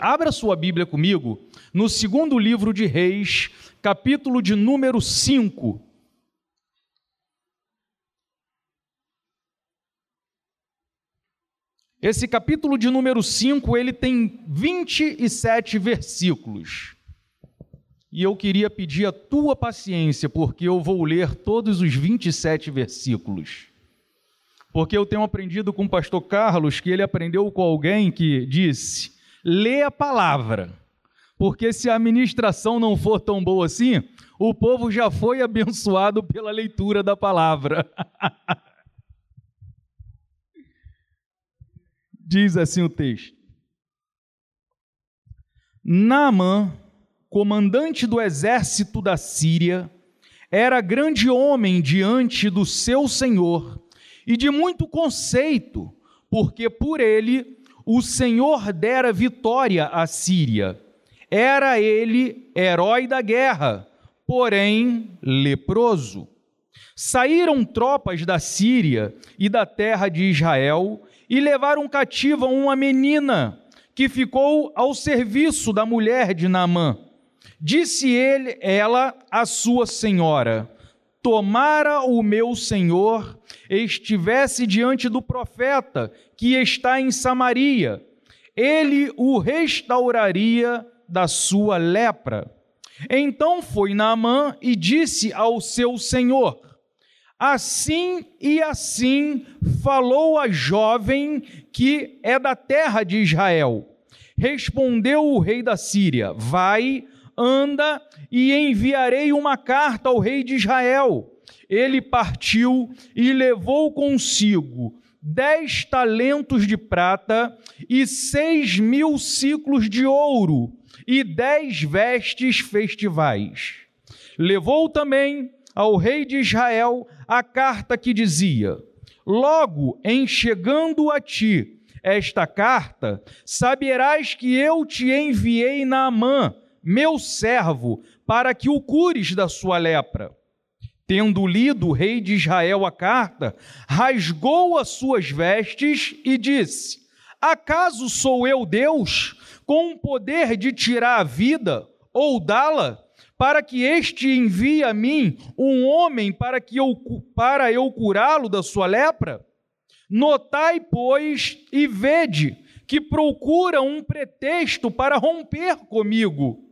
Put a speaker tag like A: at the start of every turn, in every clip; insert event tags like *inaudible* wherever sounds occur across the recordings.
A: Abra sua Bíblia comigo no segundo livro de Reis, capítulo de número 5. Esse capítulo de número 5, ele tem 27 versículos. E eu queria pedir a tua paciência, porque eu vou ler todos os 27 versículos. Porque eu tenho aprendido com o pastor Carlos que ele aprendeu com alguém que disse: lê a palavra, porque se a administração não for tão boa assim, o povo já foi abençoado pela leitura da palavra. *laughs* Diz assim o texto: Naamã, comandante do exército da Síria, era grande homem diante do seu senhor e de muito conceito, porque por ele o Senhor dera vitória à Síria. Era ele herói da guerra, porém leproso. Saíram tropas da Síria e da terra de Israel e levaram cativa uma menina que ficou ao serviço da mulher de Naamã. Disse ele, ela à sua senhora: Tomara o meu senhor estivesse diante do profeta que está em Samaria, ele o restauraria da sua lepra. Então foi Naamã e disse ao seu senhor: Assim e assim falou a jovem que é da terra de Israel. Respondeu o rei da Síria: Vai, anda e enviarei uma carta ao rei de Israel. Ele partiu e levou consigo dez talentos de prata e seis mil ciclos de ouro e dez vestes festivais. Levou também ao rei de Israel a carta que dizia: Logo em chegando a ti esta carta, saberás que eu te enviei Naamã, meu servo, para que o cures da sua lepra. Tendo lido o rei de Israel a carta, rasgou as suas vestes e disse: Acaso sou eu Deus, com o poder de tirar a vida ou dá-la? para que este envie a mim um homem para que eu para eu curá-lo da sua lepra? Notai, pois, e vede que procura um pretexto para romper comigo.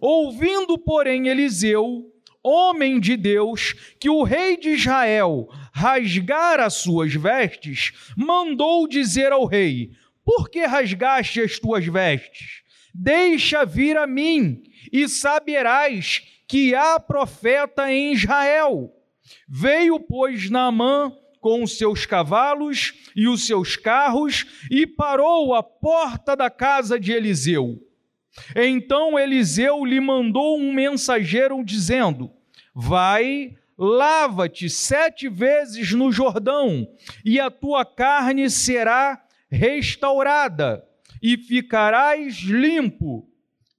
A: Ouvindo, porém, Eliseu, homem de Deus, que o rei de Israel rasgara as suas vestes, mandou dizer ao rei: Por que rasgaste as tuas vestes? Deixa vir a mim, e saberás que há profeta em Israel. Veio, pois, Naamã com os seus cavalos e os seus carros e parou à porta da casa de Eliseu. Então Eliseu lhe mandou um mensageiro dizendo: Vai, lava-te sete vezes no Jordão, e a tua carne será restaurada, e ficarás limpo.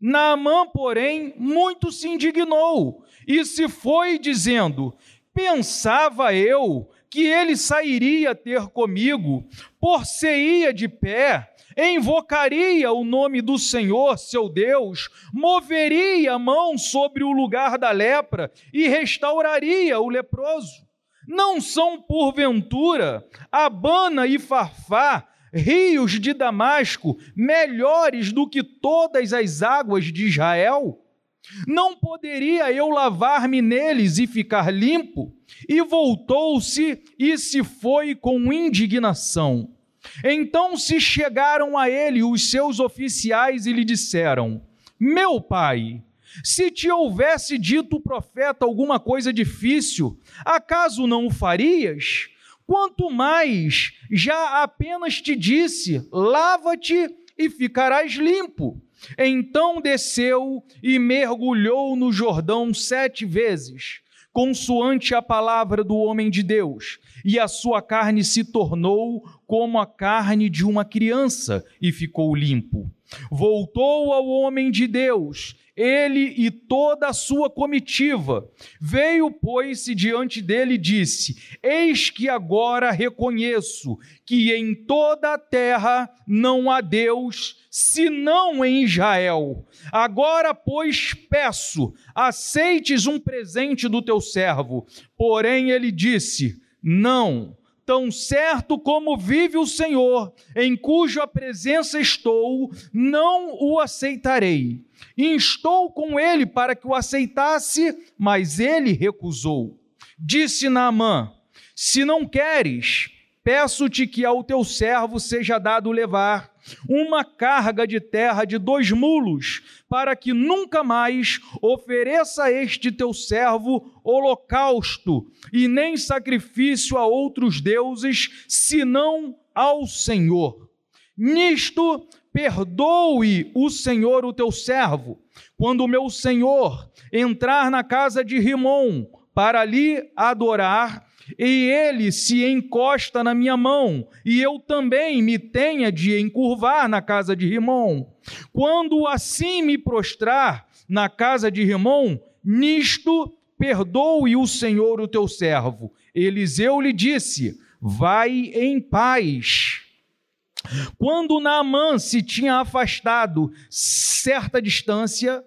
A: Naamã, porém, muito se indignou e se foi dizendo: Pensava eu que ele sairia ter comigo, por-se-ia de pé, invocaria o nome do Senhor, seu Deus, moveria a mão sobre o lugar da lepra e restauraria o leproso. Não são, porventura, Abana e Farfá, rios de Damasco melhores do que todas as águas de Israel? Não poderia eu lavar-me neles e ficar limpo? E voltou-se e se foi com indignação. Então se chegaram a ele os seus oficiais e lhe disseram: Meu pai, se te houvesse dito o profeta alguma coisa difícil, acaso não o farias? Quanto mais já apenas te disse: lava-te e ficarás limpo. Então desceu e mergulhou no Jordão sete vezes, consoante a palavra do homem de Deus, e a sua carne se tornou como a carne de uma criança, e ficou limpo. Voltou ao homem de Deus, ele e toda a sua comitiva. Veio, pois-se diante dele e disse: Eis que agora reconheço que em toda a terra não há Deus, senão em Israel. Agora, pois, peço, aceites um presente do teu servo. Porém, ele disse: Não tão certo como vive o Senhor, em cuja presença estou, não o aceitarei. Instou com ele para que o aceitasse, mas ele recusou. Disse Naamã: Se não queres, peço-te que ao teu servo seja dado levar uma carga de terra de dois mulos, para que nunca mais ofereça este teu servo holocausto e nem sacrifício a outros deuses, senão ao Senhor. Nisto perdoe o Senhor o teu servo, quando o meu senhor entrar na casa de Rimon para ali adorar, e ele se encosta na minha mão, e eu também me tenha de encurvar na casa de Rimon. Quando assim me prostrar na casa de Rimon, nisto perdoe o Senhor o teu servo. Eliseu lhe disse: Vai em paz. Quando Naamã se tinha afastado certa distância,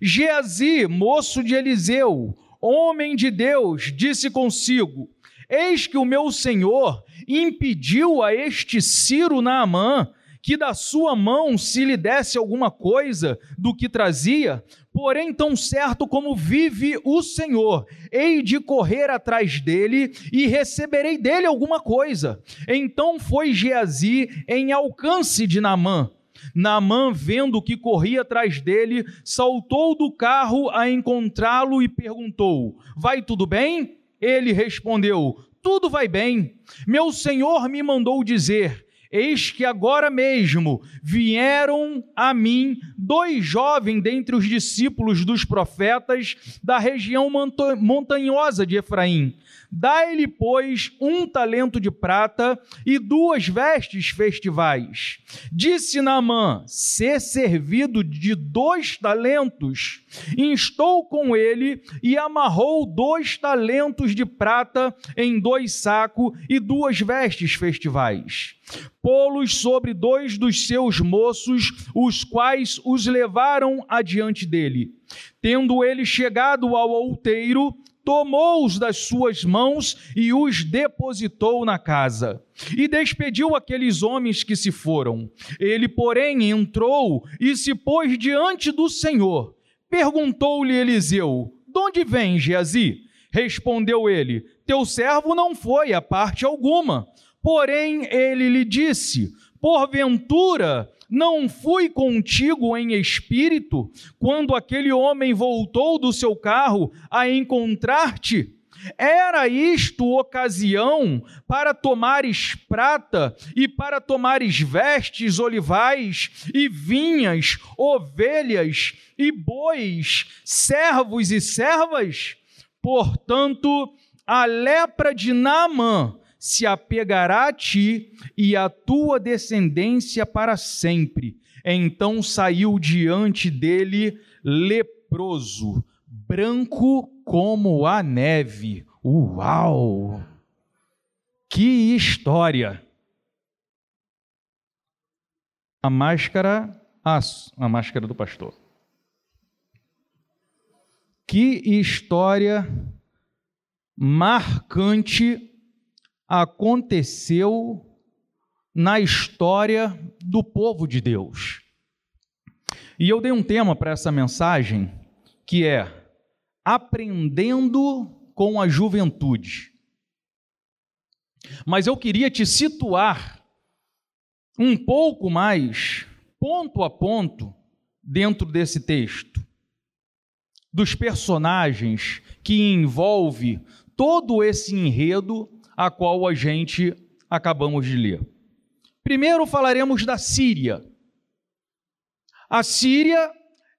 A: Geazi, moço de Eliseu, homem de Deus, disse consigo: Eis que o meu senhor impediu a este Ciro Naamã que da sua mão se lhe desse alguma coisa do que trazia, porém, tão certo como vive o Senhor, hei de correr atrás dele e receberei dele alguma coisa. Então foi Geazi em alcance de Naamã. Naamã, vendo que corria atrás dele, saltou do carro a encontrá-lo e perguntou: Vai tudo bem? Ele respondeu: Tudo vai bem. Meu senhor me mandou dizer: Eis que agora mesmo vieram a mim dois jovens dentre os discípulos dos profetas da região montanhosa de Efraim. Dai-lhe, pois, um talento de prata e duas vestes festivais. Disse Naamã: ser servido de dois talentos. Instou com ele e amarrou dois talentos de prata em dois sacos e duas vestes festivais. Pô-los sobre dois dos seus moços, os quais os levaram adiante dele. Tendo ele chegado ao outeiro, tomou-os das suas mãos e os depositou na casa. E despediu aqueles homens que se foram. Ele, porém, entrou e se pôs diante do Senhor. Perguntou-lhe Eliseu: De onde vem Geazi? Respondeu ele: Teu servo não foi a parte alguma. Porém, ele lhe disse: Porventura não fui contigo em espírito quando aquele homem voltou do seu carro a encontrar-te? Era isto ocasião para tomares prata e para tomares vestes olivais e vinhas, ovelhas e bois, servos e servas? Portanto, a lepra de Naamã se apegará a ti e à tua descendência para sempre. Então saiu diante dele leproso, branco como a neve. Uau! Que história! A máscara, aço, a máscara do pastor. Que história marcante aconteceu na história do povo de Deus. E eu dei um tema para essa mensagem que é Aprendendo com a Juventude. Mas eu queria te situar um pouco mais, ponto a ponto, dentro desse texto, dos personagens que envolve todo esse enredo a qual a gente acabamos de ler. Primeiro falaremos da Síria. A Síria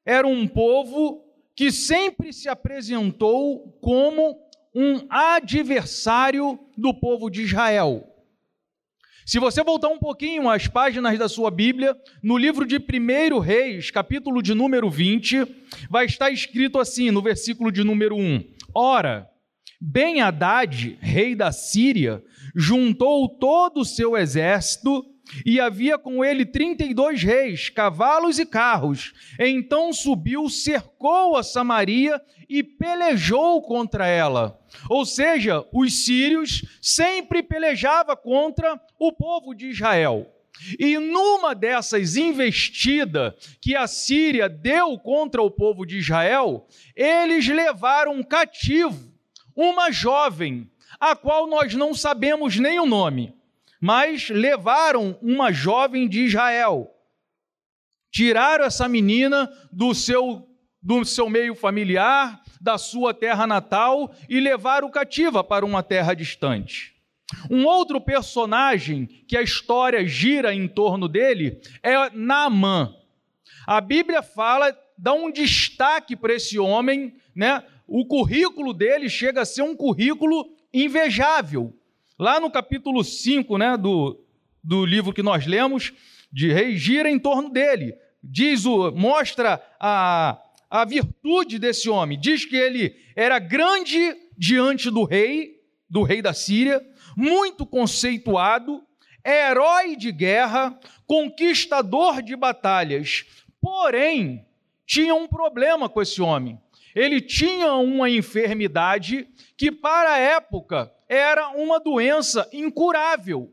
A: era um povo que sempre se apresentou como um adversário do povo de Israel. Se você voltar um pouquinho às páginas da sua Bíblia, no livro de 1 Reis, capítulo de número 20, vai estar escrito assim, no versículo de número 1: Ora, ben Haddad, rei da Síria, juntou todo o seu exército e havia com ele trinta e dois reis, cavalos e carros. Então subiu, cercou a Samaria e pelejou contra ela. Ou seja, os sírios sempre pelejava contra o povo de Israel. E numa dessas investidas que a Síria deu contra o povo de Israel, eles levaram cativo uma jovem, a qual nós não sabemos nem o nome mas levaram uma jovem de Israel. Tiraram essa menina do seu, do seu meio familiar, da sua terra natal e levaram cativa para uma terra distante. Um outro personagem que a história gira em torno dele é Naamã. A Bíblia fala, dá um destaque para esse homem, né? O currículo dele chega a ser um currículo invejável. Lá no capítulo 5 né, do, do livro que nós lemos, de Reis, gira em torno dele. Diz o, mostra a, a virtude desse homem. Diz que ele era grande diante do rei, do rei da Síria, muito conceituado, herói de guerra, conquistador de batalhas. Porém, tinha um problema com esse homem. Ele tinha uma enfermidade que, para a época, era uma doença incurável.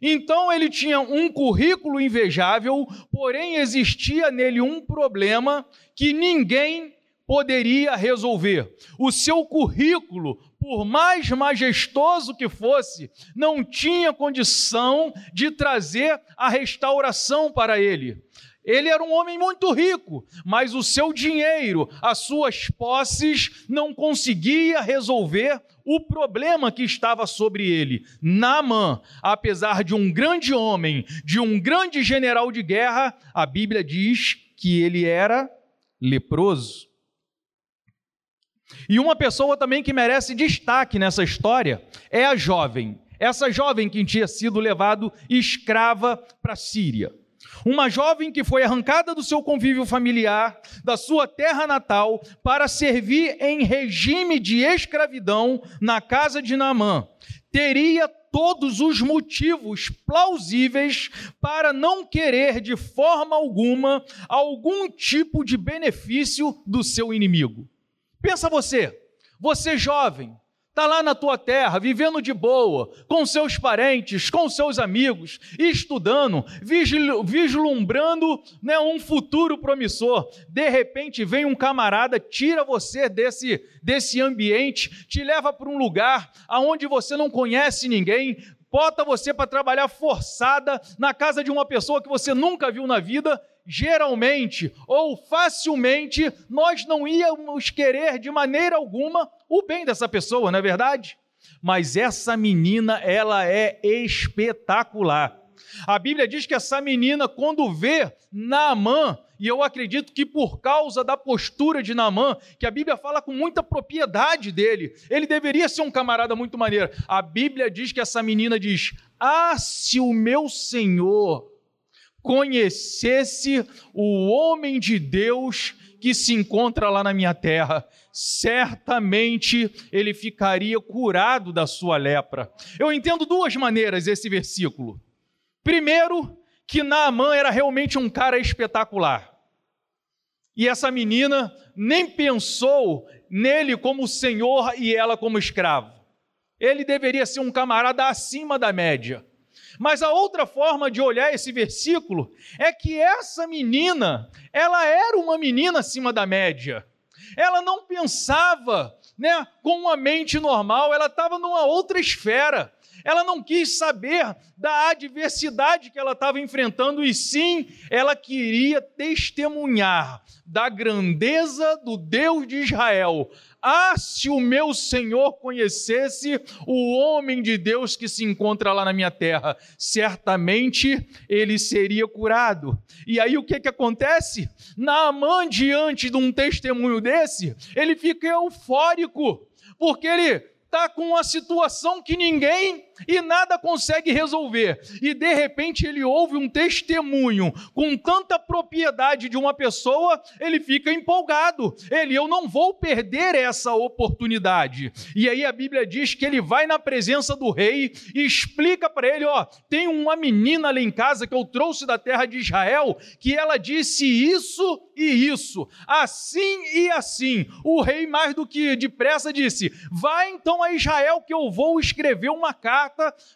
A: Então ele tinha um currículo invejável, porém existia nele um problema que ninguém poderia resolver. O seu currículo, por mais majestoso que fosse, não tinha condição de trazer a restauração para ele. Ele era um homem muito rico, mas o seu dinheiro, as suas posses, não conseguia resolver o problema que estava sobre ele. Naamã, apesar de um grande homem, de um grande general de guerra, a Bíblia diz que ele era leproso. E uma pessoa também que merece destaque nessa história é a jovem. Essa jovem que tinha sido levado escrava para a Síria. Uma jovem que foi arrancada do seu convívio familiar, da sua terra natal, para servir em regime de escravidão na casa de Naamã, teria todos os motivos plausíveis para não querer de forma alguma algum tipo de benefício do seu inimigo. Pensa você, você jovem, Está lá na tua terra, vivendo de boa, com seus parentes, com seus amigos, estudando, vislumbrando né, um futuro promissor. De repente vem um camarada, tira você desse, desse ambiente, te leva para um lugar aonde você não conhece ninguém, bota você para trabalhar forçada na casa de uma pessoa que você nunca viu na vida geralmente ou facilmente nós não íamos querer de maneira alguma o bem dessa pessoa, não é verdade? Mas essa menina, ela é espetacular. A Bíblia diz que essa menina, quando vê Naamã, e eu acredito que por causa da postura de Naamã, que a Bíblia fala com muita propriedade dele, ele deveria ser um camarada muito maneiro. A Bíblia diz que essa menina diz: Ah, se o meu Senhor conhecesse o homem de Deus que se encontra lá na minha terra, certamente ele ficaria curado da sua lepra. Eu entendo duas maneiras esse versículo. Primeiro, que Naamã era realmente um cara espetacular. E essa menina nem pensou nele como senhor e ela como escravo. Ele deveria ser um camarada acima da média. Mas a outra forma de olhar esse versículo é que essa menina, ela era uma menina acima da média. Ela não pensava, né, com uma mente normal, ela estava numa outra esfera. Ela não quis saber da adversidade que ela estava enfrentando, e sim, ela queria testemunhar da grandeza do Deus de Israel, ah, se o meu Senhor conhecesse o homem de Deus que se encontra lá na minha terra, certamente ele seria curado. E aí o que, que acontece? Naamã, diante de um testemunho desse, ele fica eufórico, porque ele está com uma situação que ninguém e nada consegue resolver. E de repente ele ouve um testemunho com tanta propriedade de uma pessoa, ele fica empolgado. Ele, eu não vou perder essa oportunidade. E aí a Bíblia diz que ele vai na presença do rei e explica para ele: ó, tem uma menina ali em casa que eu trouxe da terra de Israel, que ela disse isso e isso, assim e assim. O rei, mais do que depressa, disse: vai então a Israel que eu vou escrever uma carta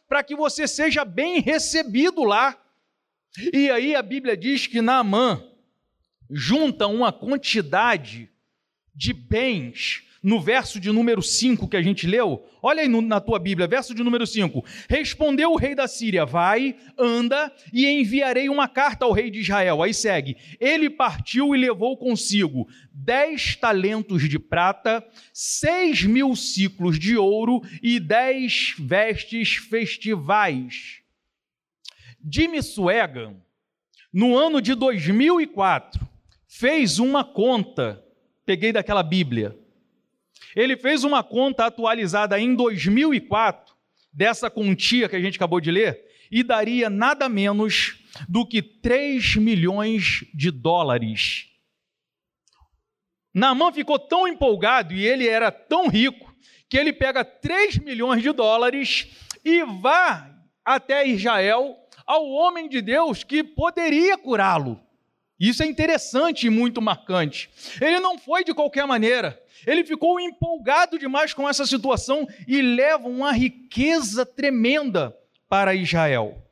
A: para que você seja bem recebido lá. E aí a Bíblia diz que Naamã junta uma quantidade de bens no verso de número 5 que a gente leu, olha aí na tua Bíblia, verso de número 5. Respondeu o rei da Síria: Vai, anda, e enviarei uma carta ao rei de Israel. Aí segue: Ele partiu e levou consigo dez talentos de prata, seis mil ciclos de ouro e dez vestes festivais. Jimmy Swaggart, no ano de 2004, fez uma conta, peguei daquela Bíblia, ele fez uma conta atualizada em 2004, dessa quantia que a gente acabou de ler, e daria nada menos do que 3 milhões de dólares. Naamã ficou tão empolgado e ele era tão rico que ele pega 3 milhões de dólares e vá até Israel ao homem de Deus que poderia curá-lo. Isso é interessante e muito marcante. Ele não foi de qualquer maneira. Ele ficou empolgado demais com essa situação e leva uma riqueza tremenda para Israel.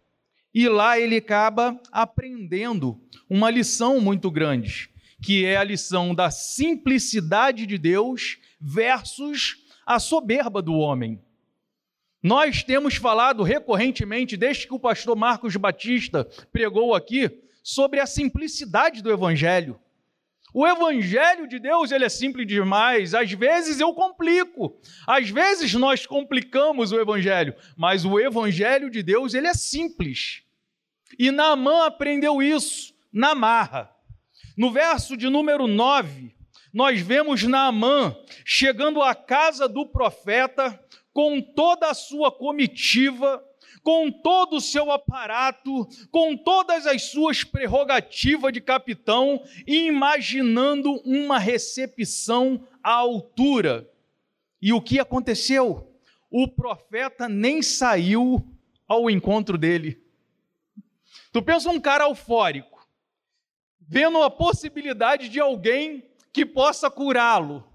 A: E lá ele acaba aprendendo uma lição muito grande, que é a lição da simplicidade de Deus versus a soberba do homem. Nós temos falado recorrentemente, desde que o pastor Marcos Batista pregou aqui, sobre a simplicidade do evangelho. O evangelho de Deus, ele é simples demais. Às vezes eu complico. Às vezes nós complicamos o evangelho, mas o evangelho de Deus, ele é simples. E Naamã aprendeu isso na marra. No verso de número 9, nós vemos Naamã chegando à casa do profeta com toda a sua comitiva com todo o seu aparato, com todas as suas prerrogativas de capitão, imaginando uma recepção à altura. E o que aconteceu? O profeta nem saiu ao encontro dele. Tu pensa um cara eufórico, vendo a possibilidade de alguém que possa curá-lo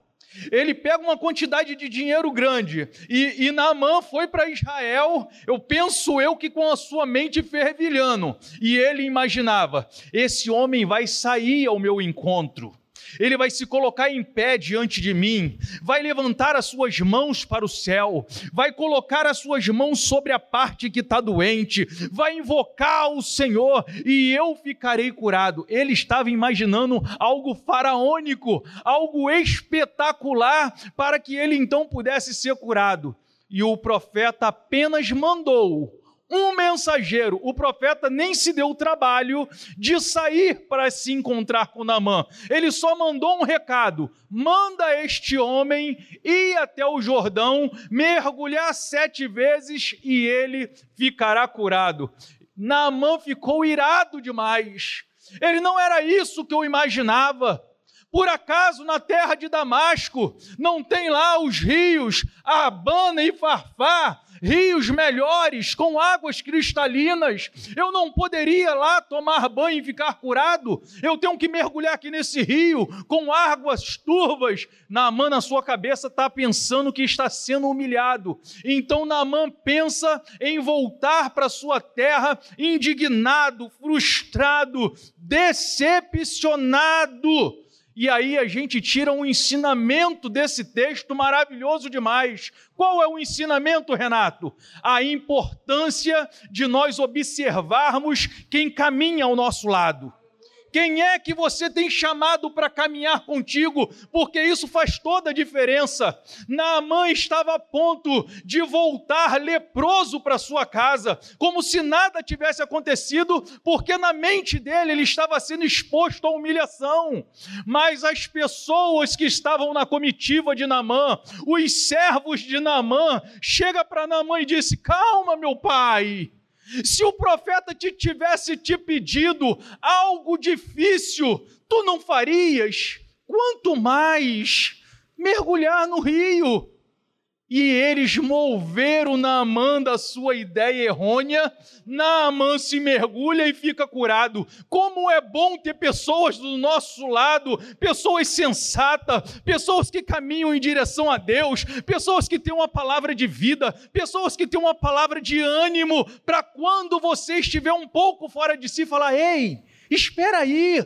A: ele pega uma quantidade de dinheiro grande e, e Naamã foi para Israel, eu penso eu que com a sua mente fervilhando, e ele imaginava: esse homem vai sair ao meu encontro ele vai se colocar em pé diante de mim, vai levantar as suas mãos para o céu, vai colocar as suas mãos sobre a parte que está doente, vai invocar o Senhor e eu ficarei curado. Ele estava imaginando algo faraônico, algo espetacular, para que ele então pudesse ser curado. E o profeta apenas mandou um mensageiro. O profeta nem se deu o trabalho de sair para se encontrar com Naamã. Ele só mandou um recado: manda este homem ir até o Jordão, mergulhar sete vezes e ele ficará curado. Naamã ficou irado demais. Ele não era isso que eu imaginava. Por acaso na terra de Damasco não tem lá os rios Abana e Farfá, rios melhores, com águas cristalinas. Eu não poderia lá tomar banho e ficar curado. Eu tenho que mergulhar aqui nesse rio com águas turvas. Naamã, na sua cabeça, está pensando que está sendo humilhado. Então Naamã pensa em voltar para sua terra indignado, frustrado, decepcionado e aí a gente tira um ensinamento desse texto maravilhoso demais. Qual é o ensinamento, Renato? A importância de nós observarmos quem caminha ao nosso lado Quem é que você tem chamado para caminhar contigo? Porque isso faz toda a diferença. Naamã estava a ponto de voltar leproso para sua casa, como se nada tivesse acontecido, porque na mente dele ele estava sendo exposto à humilhação. Mas as pessoas que estavam na comitiva de Naamã, os servos de Naamã, chega para Naamã e disse: "Calma, meu pai, se o profeta te tivesse te pedido algo difícil, tu não farias? Quanto mais mergulhar no rio. E eles moveram Naamã da sua ideia errônea. Naamã se mergulha e fica curado. Como é bom ter pessoas do nosso lado, pessoas sensatas, pessoas que caminham em direção a Deus, pessoas que têm uma palavra de vida, pessoas que têm uma palavra de ânimo, para quando você estiver um pouco fora de si, falar: ei, espera aí.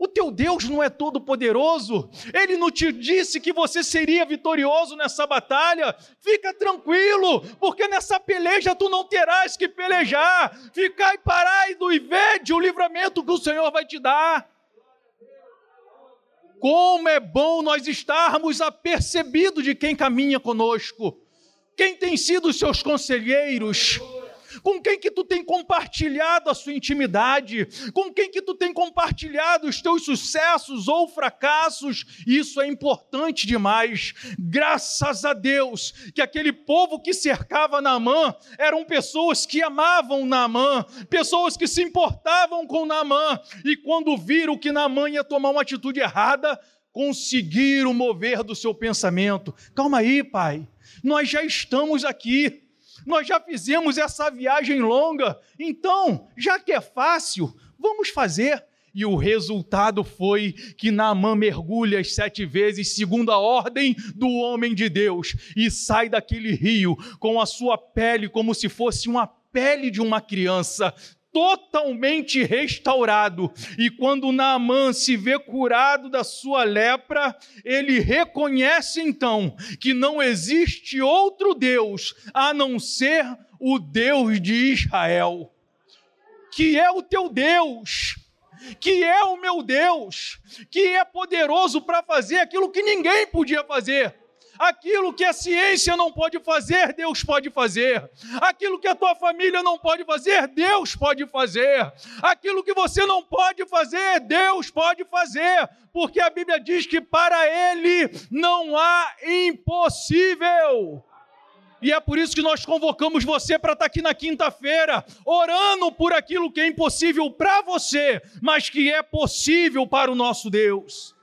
A: O teu Deus não é todo poderoso? Ele não te disse que você seria vitorioso nessa batalha? Fica tranquilo, porque nessa peleja tu não terás que pelejar. Ficai parado e vede o livramento que o Senhor vai te dar. Como é bom nós estarmos apercebidos de quem caminha conosco, quem tem sido os seus conselheiros com quem que tu tem compartilhado a sua intimidade, com quem que tu tem compartilhado os teus sucessos ou fracassos. Isso é importante demais. Graças a Deus que aquele povo que cercava Naamã eram pessoas que amavam Naamã, pessoas que se importavam com Naamã, e quando viram que Naamã ia tomar uma atitude errada, conseguiram mover do seu pensamento. Calma aí, pai. Nós já estamos aqui. Nós já fizemos essa viagem longa, então, já que é fácil, vamos fazer. E o resultado foi que Naamã mergulha as sete vezes, segundo a ordem do homem de Deus, e sai daquele rio com a sua pele como se fosse uma pele de uma criança, totalmente restaurado. E quando Naamã se vê curado da sua lepra, ele reconhece então que não existe outro Deus a não ser o Deus de Israel, que é o teu Deus. Que é o meu Deus, que é poderoso para fazer aquilo que ninguém podia fazer Aquilo que a ciência não pode fazer, Deus pode fazer. Aquilo que a tua família não pode fazer, Deus pode fazer. Aquilo que você não pode fazer, Deus pode fazer. Porque a Bíblia diz que para Ele não há impossível. E é por isso que nós convocamos você para estar aqui na quinta-feira, orando por aquilo que é impossível para você, mas que é possível para o nosso Deus.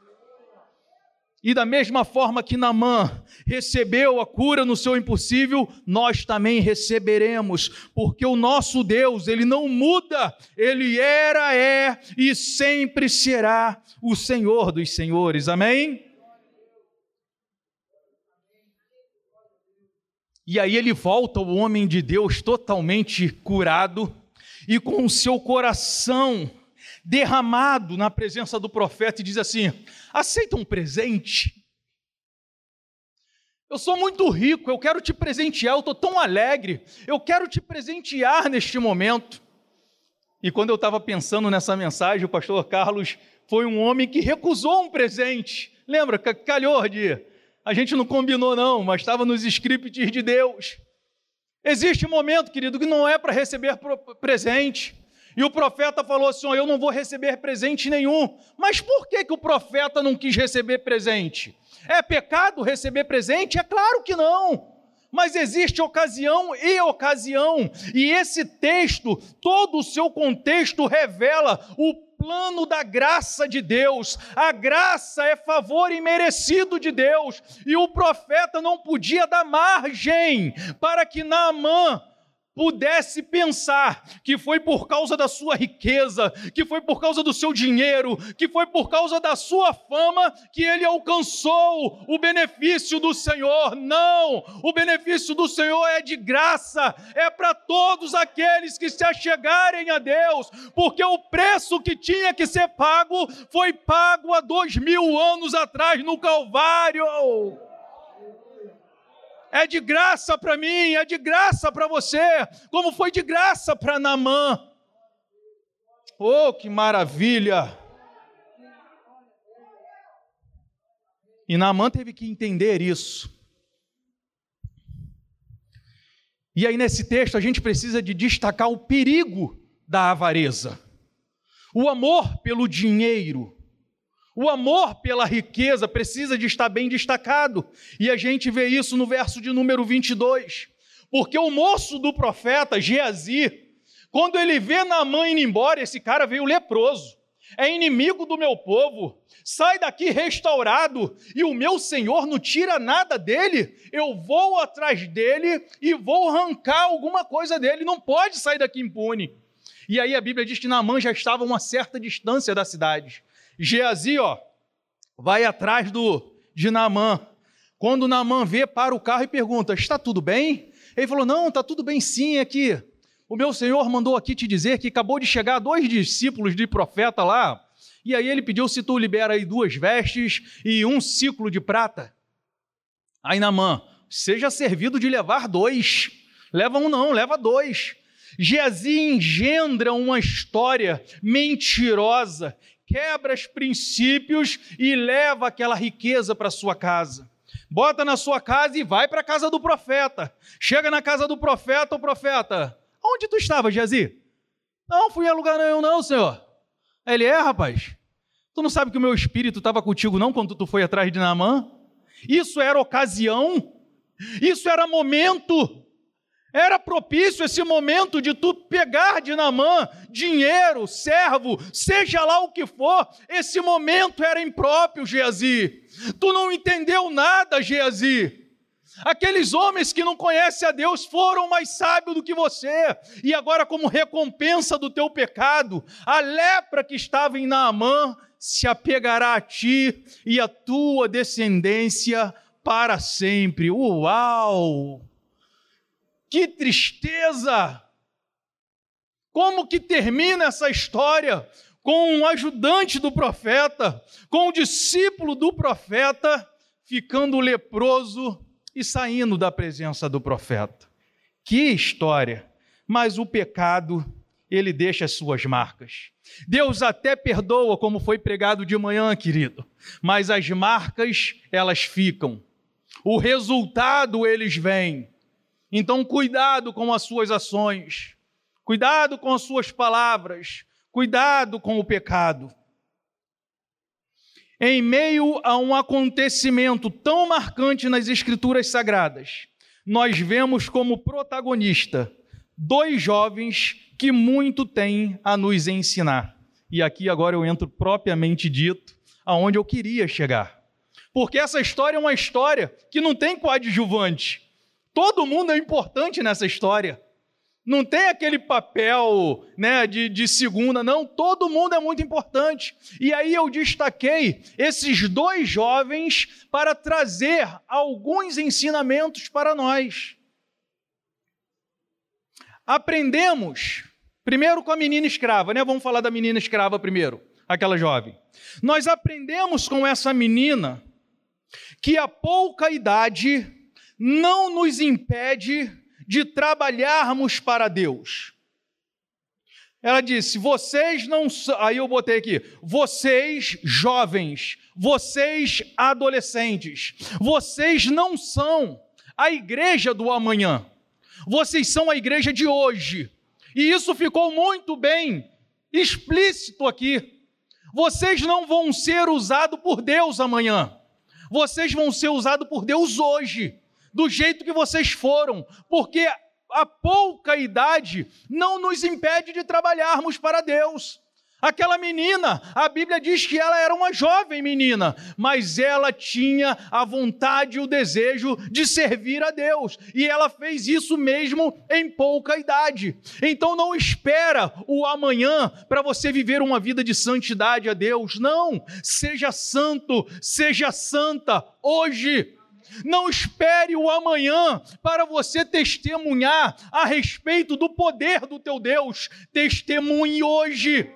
A: E da mesma forma que Namã recebeu a cura no seu impossível, nós também receberemos, porque o nosso Deus, ele não muda, ele era, é e sempre será o Senhor dos senhores. Amém? E aí ele volta, o homem de Deus, totalmente curado e com o seu coração derramado na presença do profeta e diz assim: aceita um presente? Eu sou muito rico, eu quero te presentear, eu estou tão alegre, eu quero te presentear neste momento. E quando eu estava pensando nessa mensagem, o pastor Carlos foi um homem que recusou um presente. Lembra, calhou de. A gente não combinou, não, mas estava nos scripts de Deus. Existe um momento, querido, que não é para receber presente. E o profeta falou assim: Eu não vou receber presente nenhum. Mas por que, que o profeta não quis receber presente? É pecado receber presente? É claro que não. Mas existe ocasião e ocasião, e esse texto, todo o seu contexto revela o plano da graça de Deus. A graça é favor imerecido de Deus, e o profeta não podia dar margem para que Naamã pudesse pensar que foi por causa da sua riqueza, que foi por causa do seu dinheiro, que foi por causa da sua fama que ele alcançou o benefício do Senhor. Não! O benefício do Senhor é de graça, é para todos aqueles que se achegarem a Deus, porque o preço que tinha que ser pago foi pago há dois mil anos atrás no Calvário é de graça para mim, é de graça para você, como foi de graça para Naamã. Oh, que maravilha! E Naamã teve que entender isso. E aí, nesse texto, a gente precisa de destacar o perigo da avareza, o amor pelo dinheiro o amor pela riqueza precisa de estar bem destacado. E a gente vê isso no verso de número 22. Porque o moço do profeta, Geazi, quando ele vê Naamã indo embora, esse cara veio leproso, é inimigo do meu povo, sai daqui restaurado, e o meu senhor não tira nada dele, eu vou atrás dele e vou arrancar alguma coisa dele, não pode sair daqui impune. E aí a Bíblia diz que Naamã já estava a uma certa distância da cidade. Geazi, ó, vai atrás do, de Naamã. Quando Naamã vê, para o carro e pergunta: Está tudo bem? Ele falou: Não, está tudo bem sim aqui. O meu senhor mandou aqui te dizer que acabou de chegar dois discípulos de profeta lá. E aí ele pediu se tu libera aí duas vestes e um ciclo de prata. Aí Naamã, seja servido de levar dois. Leva um não, leva dois. Geazi engendra uma história mentirosa, quebra os princípios e leva aquela riqueza para sua casa. Bota na sua casa e vai para a casa do profeta. Chega na casa do profeta, o profeta, onde tu estava, Geazi? Não, fui a lugar nenhum não, senhor. Ele é, rapaz. Tu não sabe que o meu espírito estava contigo não quando tu foi atrás de Naamã? Isso era ocasião, isso era momento. Era propício esse momento de tu pegar de Namã dinheiro, servo, seja lá o que for. Esse momento era impróprio, Geazi. Tu não entendeu nada, Geazi. Aqueles homens que não conhecem a Deus foram mais sábios do que você, e agora, como recompensa do teu pecado, a lepra que estava em Naamã se apegará a ti e a tua descendência para sempre. Uau! Que tristeza! Como que termina essa história? Com um ajudante do profeta, com um discípulo do profeta, ficando leproso e saindo da presença do profeta. Que história! Mas o pecado, ele deixa as suas marcas. Deus até perdoa, como foi pregado de manhã, querido, mas as marcas, elas ficam. O resultado, eles vêm. Então, cuidado com as suas ações, cuidado com as suas palavras, cuidado com o pecado. Em meio a um acontecimento tão marcante nas Escrituras Sagradas, nós vemos como protagonista dois jovens que muito têm a nos ensinar. E aqui agora eu entro propriamente dito aonde eu queria chegar. Porque essa história é uma história que não tem coadjuvante. Todo mundo é importante nessa história. Não tem aquele papel né, de, de segunda, não. Todo mundo é muito importante. E aí eu destaquei esses dois jovens para trazer alguns ensinamentos para nós. Aprendemos, primeiro com a menina escrava, né? Vamos falar da menina escrava primeiro, aquela jovem. Nós aprendemos com essa menina que a pouca idade não nos impede de trabalharmos para Deus. Ela disse: vocês não. Aí eu botei aqui: vocês jovens, vocês adolescentes, vocês não são a igreja do amanhã, vocês são a igreja de hoje. E isso ficou muito bem explícito aqui. Vocês não vão ser usados por Deus amanhã, vocês vão ser usados por Deus hoje do jeito que vocês foram, porque a pouca idade não nos impede de trabalharmos para Deus. Aquela menina, a Bíblia diz que ela era uma jovem menina, mas ela tinha a vontade e o desejo de servir a Deus, e ela fez isso mesmo em pouca idade. Então não espera o amanhã para você viver uma vida de santidade a Deus, não. Seja santo, seja santa hoje. Não espere o amanhã para você testemunhar a respeito do poder do teu Deus. Testemunhe hoje.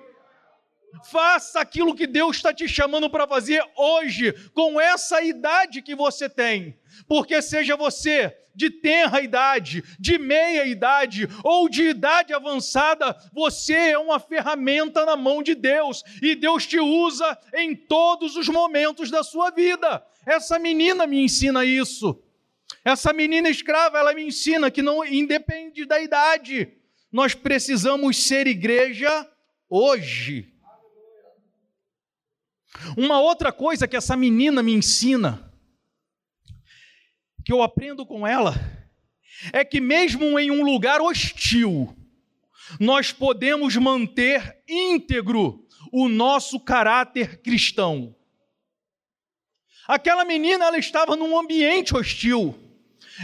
A: Faça aquilo que Deus está te chamando para fazer hoje, com essa idade que você tem. Porque seja você de tenra idade, de meia idade ou de idade avançada, você é uma ferramenta na mão de Deus e Deus te usa em todos os momentos da sua vida. Essa menina me ensina isso. Essa menina escrava, ela me ensina que não independe da idade. Nós precisamos ser igreja hoje. Uma outra coisa que essa menina me ensina, que eu aprendo com ela, é que mesmo em um lugar hostil, nós podemos manter íntegro o nosso caráter cristão. Aquela menina, ela estava num ambiente hostil.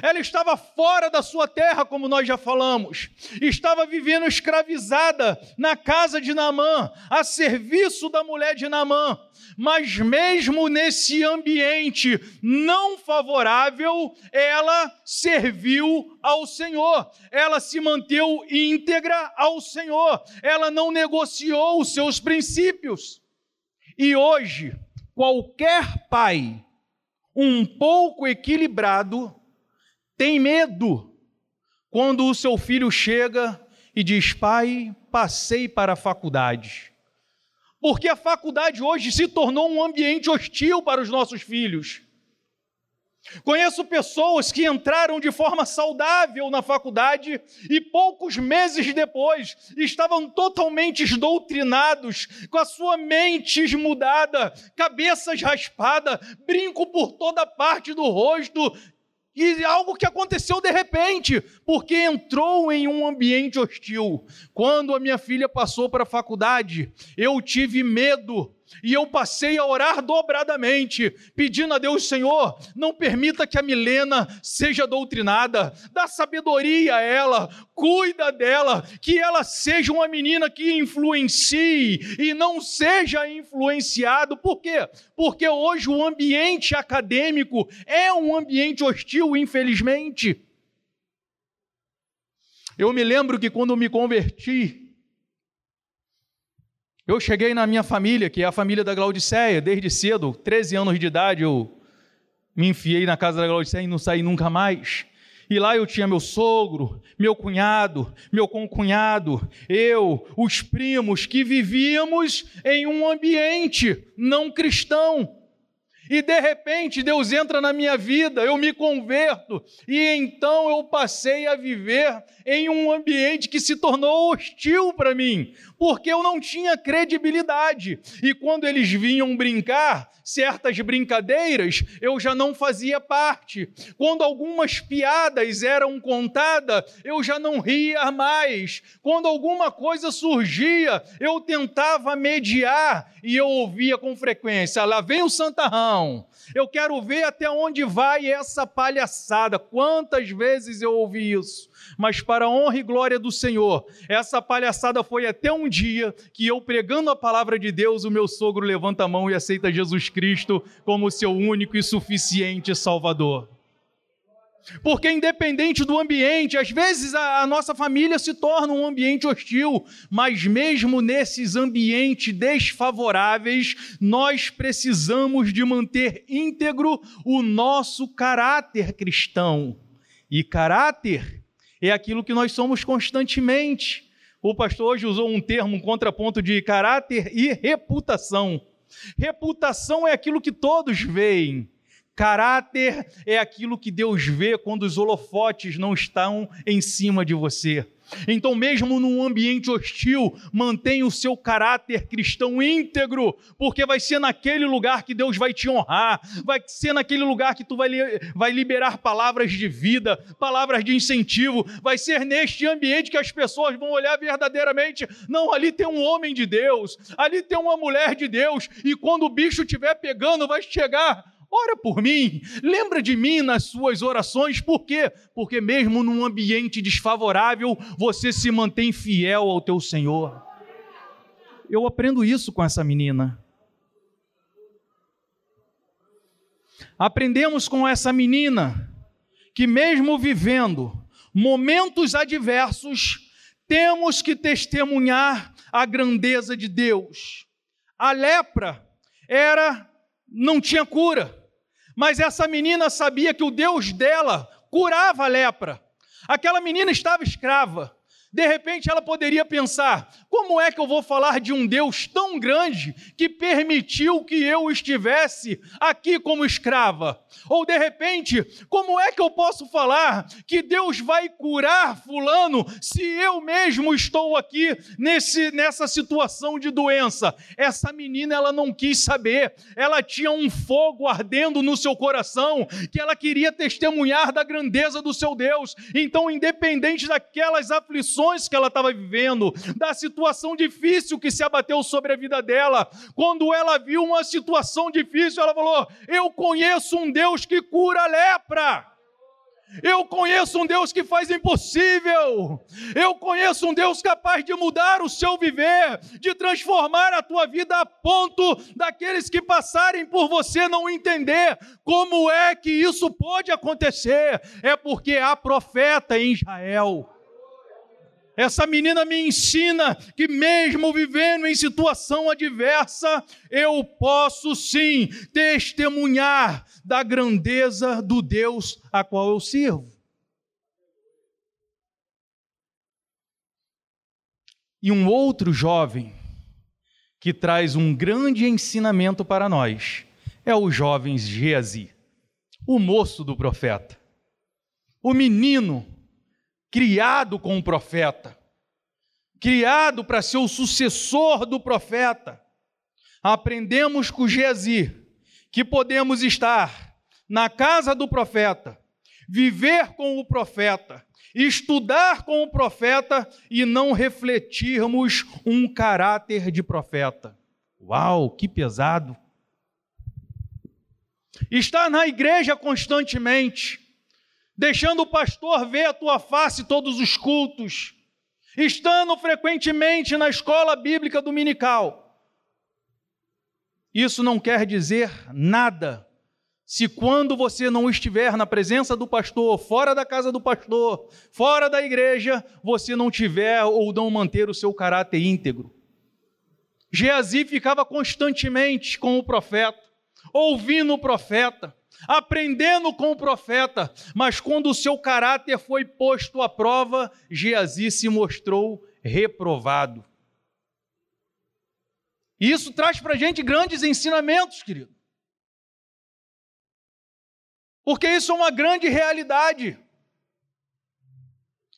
A: Ela estava fora da sua terra, como nós já falamos, estava vivendo escravizada na casa de Naamã, a serviço da mulher de Naamã. Mas mesmo nesse ambiente não favorável, ela serviu ao Senhor, ela se manteve íntegra ao Senhor, ela não negociou os seus princípios. E hoje, qualquer pai um pouco equilibrado tem medo quando o seu filho chega e diz: Pai, passei para a faculdade. Porque a faculdade hoje se tornou um ambiente hostil para os nossos filhos. Conheço pessoas que entraram de forma saudável na faculdade e poucos meses depois estavam totalmente doutrinados, com a sua mente mudada, cabeças raspada, brinco por toda parte do rosto, e algo que aconteceu de repente, porque entrou em um ambiente hostil. Quando a minha filha passou para a faculdade, eu tive medo e eu passei a orar dobradamente, pedindo a Deus, Senhor, não permita que a Milena seja doutrinada, dá sabedoria a ela, cuida dela, que ela seja uma menina que influencie e não seja influenciado. Por quê? Porque hoje o ambiente acadêmico é um ambiente hostil, infelizmente. Eu me lembro que quando me converti, eu cheguei na minha família, que é a família da Glaudiceia, desde cedo, 13 anos de idade, eu me enfiei na casa da Glaudiceia e não saí nunca mais. E lá eu tinha meu sogro, meu cunhado, meu concunhado, eu, os primos, que vivíamos em um ambiente não cristão. E de repente Deus entra na minha vida, eu me converto, e então eu passei a viver em um ambiente que se tornou hostil para mim, porque eu não tinha credibilidade. E quando eles vinham brincar, certas brincadeiras, eu já não fazia parte. Quando algumas piadas eram contadas, eu já não ria mais. Quando alguma coisa surgia, eu tentava mediar e eu ouvia com frequência: lá vem o santarrão. Eu quero ver até onde vai essa palhaçada. Quantas vezes eu ouvi isso? Mas para a honra e glória do Senhor. Essa palhaçada foi até um dia que eu pregando a palavra de Deus, o meu sogro levanta a mão e aceita Jesus Cristo como seu único e suficiente Salvador. Porque, independente do ambiente, às vezes a, a, nossa família se torna um ambiente hostil, mas mesmo nesses ambientes desfavoráveis, nós precisamos de manter íntegro o nosso caráter cristão. E caráter é aquilo que nós somos constantemente. O pastor hoje usou um termo, um contraponto de caráter e reputação. Reputação é aquilo que todos veem. Caráter é aquilo que Deus vê quando os holofotes não estão em cima de você. Então, mesmo num ambiente hostil, mantenha o seu caráter cristão íntegro, porque vai ser naquele lugar que Deus vai te honrar, vai ser naquele lugar que tu vai, vai liberar palavras de vida, palavras de incentivo, vai ser neste ambiente que as pessoas vão olhar verdadeiramente. Não, ali tem um homem de Deus, ali tem uma mulher de Deus, e quando o bicho estiver pegando, vai chegar Ora por mim, lembra de mim nas suas orações, por quê? Porque mesmo num ambiente desfavorável, você se mantém fiel ao teu Senhor. Eu aprendo isso com essa menina. Aprendemos com essa menina que, mesmo vivendo momentos adversos, temos que testemunhar a grandeza de Deus. A lepra era não tinha cura. Mas essa menina sabia que o Deus dela curava a lepra. Aquela menina estava escrava. De repente ela poderia pensar: como é que eu vou falar de um Deus tão grande que permitiu que eu estivesse aqui como escrava? Ou de repente, como é que eu posso falar que Deus vai curar Fulano se eu mesmo estou aqui nesse, nessa situação de doença? Essa menina ela não quis saber, ela tinha um fogo ardendo no seu coração que ela queria testemunhar da grandeza do seu Deus. Então, independente daquelas aflições que ela estava vivendo, da situação difícil que se abateu sobre a vida dela, quando ela viu uma situação difícil, ela falou: Eu conheço um Deus que cura a lepra. Eu conheço um Deus que faz impossível. Eu conheço um Deus capaz de mudar o seu viver, de transformar a tua vida a ponto daqueles que passarem por você não entender como é que isso pode acontecer. É porque há profeta em Israel. Essa menina me ensina que, mesmo vivendo em situação adversa, eu posso sim testemunhar da grandeza do Deus a qual eu sirvo. E um outro jovem que traz um grande ensinamento para nós é o jovem Geazi, o moço do profeta, o menino criado com o profeta, criado para ser o sucessor do profeta. Aprendemos com Geazi que podemos estar na casa do profeta, viver com o profeta, estudar com o profeta e não refletirmos um caráter de profeta. Uau, que pesado! Estar na igreja constantemente, deixando o pastor ver a tua face todos os cultos, estando frequentemente na escola bíblica dominical. Isso não quer dizer nada se quando você não estiver na presença do pastor, fora da casa do pastor, fora da igreja, você não tiver ou não manter o seu caráter íntegro. Geazi ficava constantemente com o profeta, ouvindo o profeta, aprendendo com o profeta, mas quando o seu caráter foi posto à prova, Geazi se mostrou reprovado. E isso traz para a gente grandes ensinamentos, querido. Porque isso é uma grande realidade.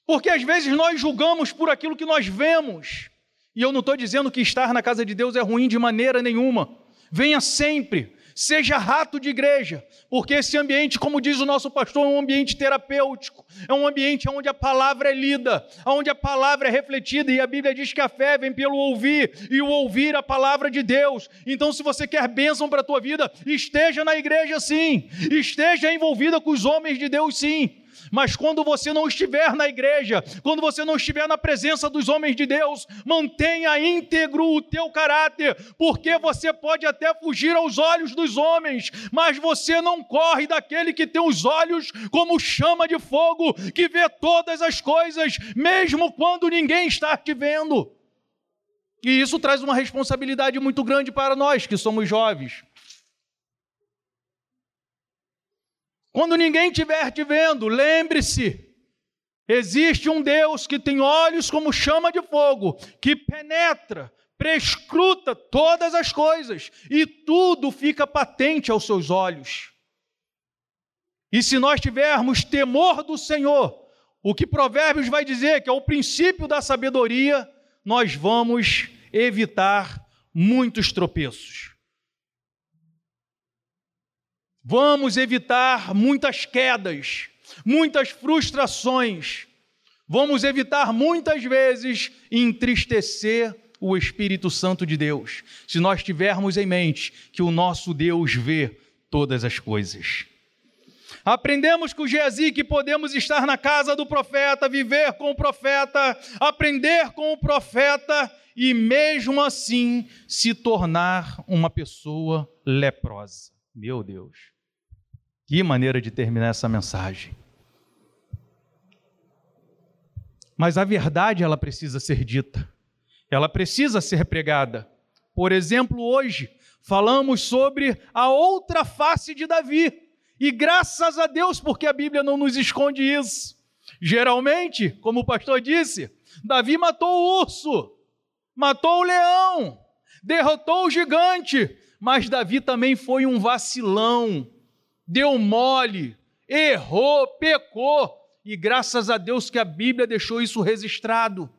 A: Porque às vezes nós julgamos por aquilo que nós vemos. E eu não estou dizendo que estar na casa de Deus é ruim de maneira nenhuma. Venha sempre, Seja rato de igreja, porque esse ambiente, como diz o nosso pastor, é um ambiente terapêutico, é um ambiente onde a palavra é lida, onde a palavra é refletida, e a Bíblia diz que a fé vem pelo ouvir, e o ouvir a palavra de Deus. Então, se você quer bênção para a tua vida, esteja na igreja sim, esteja envolvida com os homens de Deus sim. Mas quando você não estiver na igreja, quando você não estiver na presença dos homens de Deus, mantenha íntegro o teu caráter, porque você pode até fugir aos olhos dos homens, mas você não corre daquele que tem os olhos como chama de fogo, que vê todas as coisas, mesmo quando ninguém está te vendo. E isso traz uma responsabilidade muito grande para nós que somos jovens. Quando ninguém estiver te vendo, lembre-se: existe um Deus que tem olhos como chama de fogo, que penetra, prescruta todas as coisas e tudo fica patente aos seus olhos. E se nós tivermos temor do Senhor, o que Provérbios vai dizer que é o princípio da sabedoria, nós vamos evitar muitos tropeços. Vamos evitar muitas quedas, muitas frustrações. Vamos evitar muitas vezes entristecer o Espírito Santo de Deus, se nós tivermos em mente que o nosso Deus vê todas as coisas. Aprendemos com Geazi que podemos estar na casa do profeta, viver com o profeta, aprender com o profeta e mesmo assim se tornar uma pessoa leprosa. Meu Deus. Que maneira de terminar essa mensagem. Mas a verdade ela precisa ser dita. Ela precisa ser pregada. Por exemplo, hoje falamos sobre a outra face de Davi. E graças a Deus, porque a Bíblia não nos esconde isso. Geralmente, como o pastor disse, Davi matou o urso, matou o leão, derrotou o gigante, mas Davi também foi um vacilão, deu mole, errou, pecou, e graças a Deus que a Bíblia deixou isso registrado.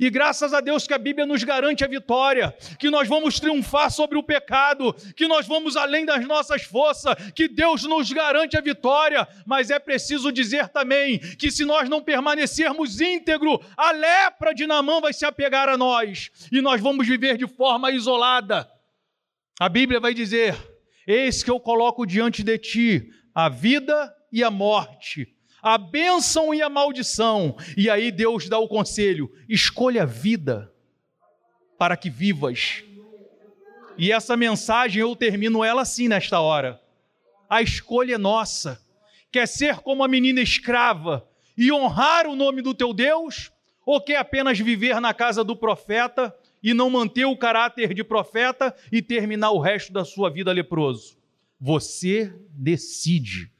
A: E graças a Deus que a Bíblia nos garante a vitória, que nós vamos triunfar sobre o pecado, que nós vamos além das nossas forças, que Deus nos garante a vitória, mas é preciso dizer também que se nós não permanecermos íntegro, a lepra de Namã vai se apegar a nós e nós vamos viver de forma isolada. A Bíblia vai dizer: Eis que eu coloco diante de ti a vida e a morte a bênção e a maldição. E aí Deus dá o conselho: escolha a vida para que vivas. E essa mensagem eu termino ela assim nesta hora. A escolha é nossa. Quer ser como a menina escrava e honrar o nome do teu Deus? Ou quer apenas viver na casa do profeta e não manter o caráter de profeta e terminar o resto da sua vida leproso? Você decide.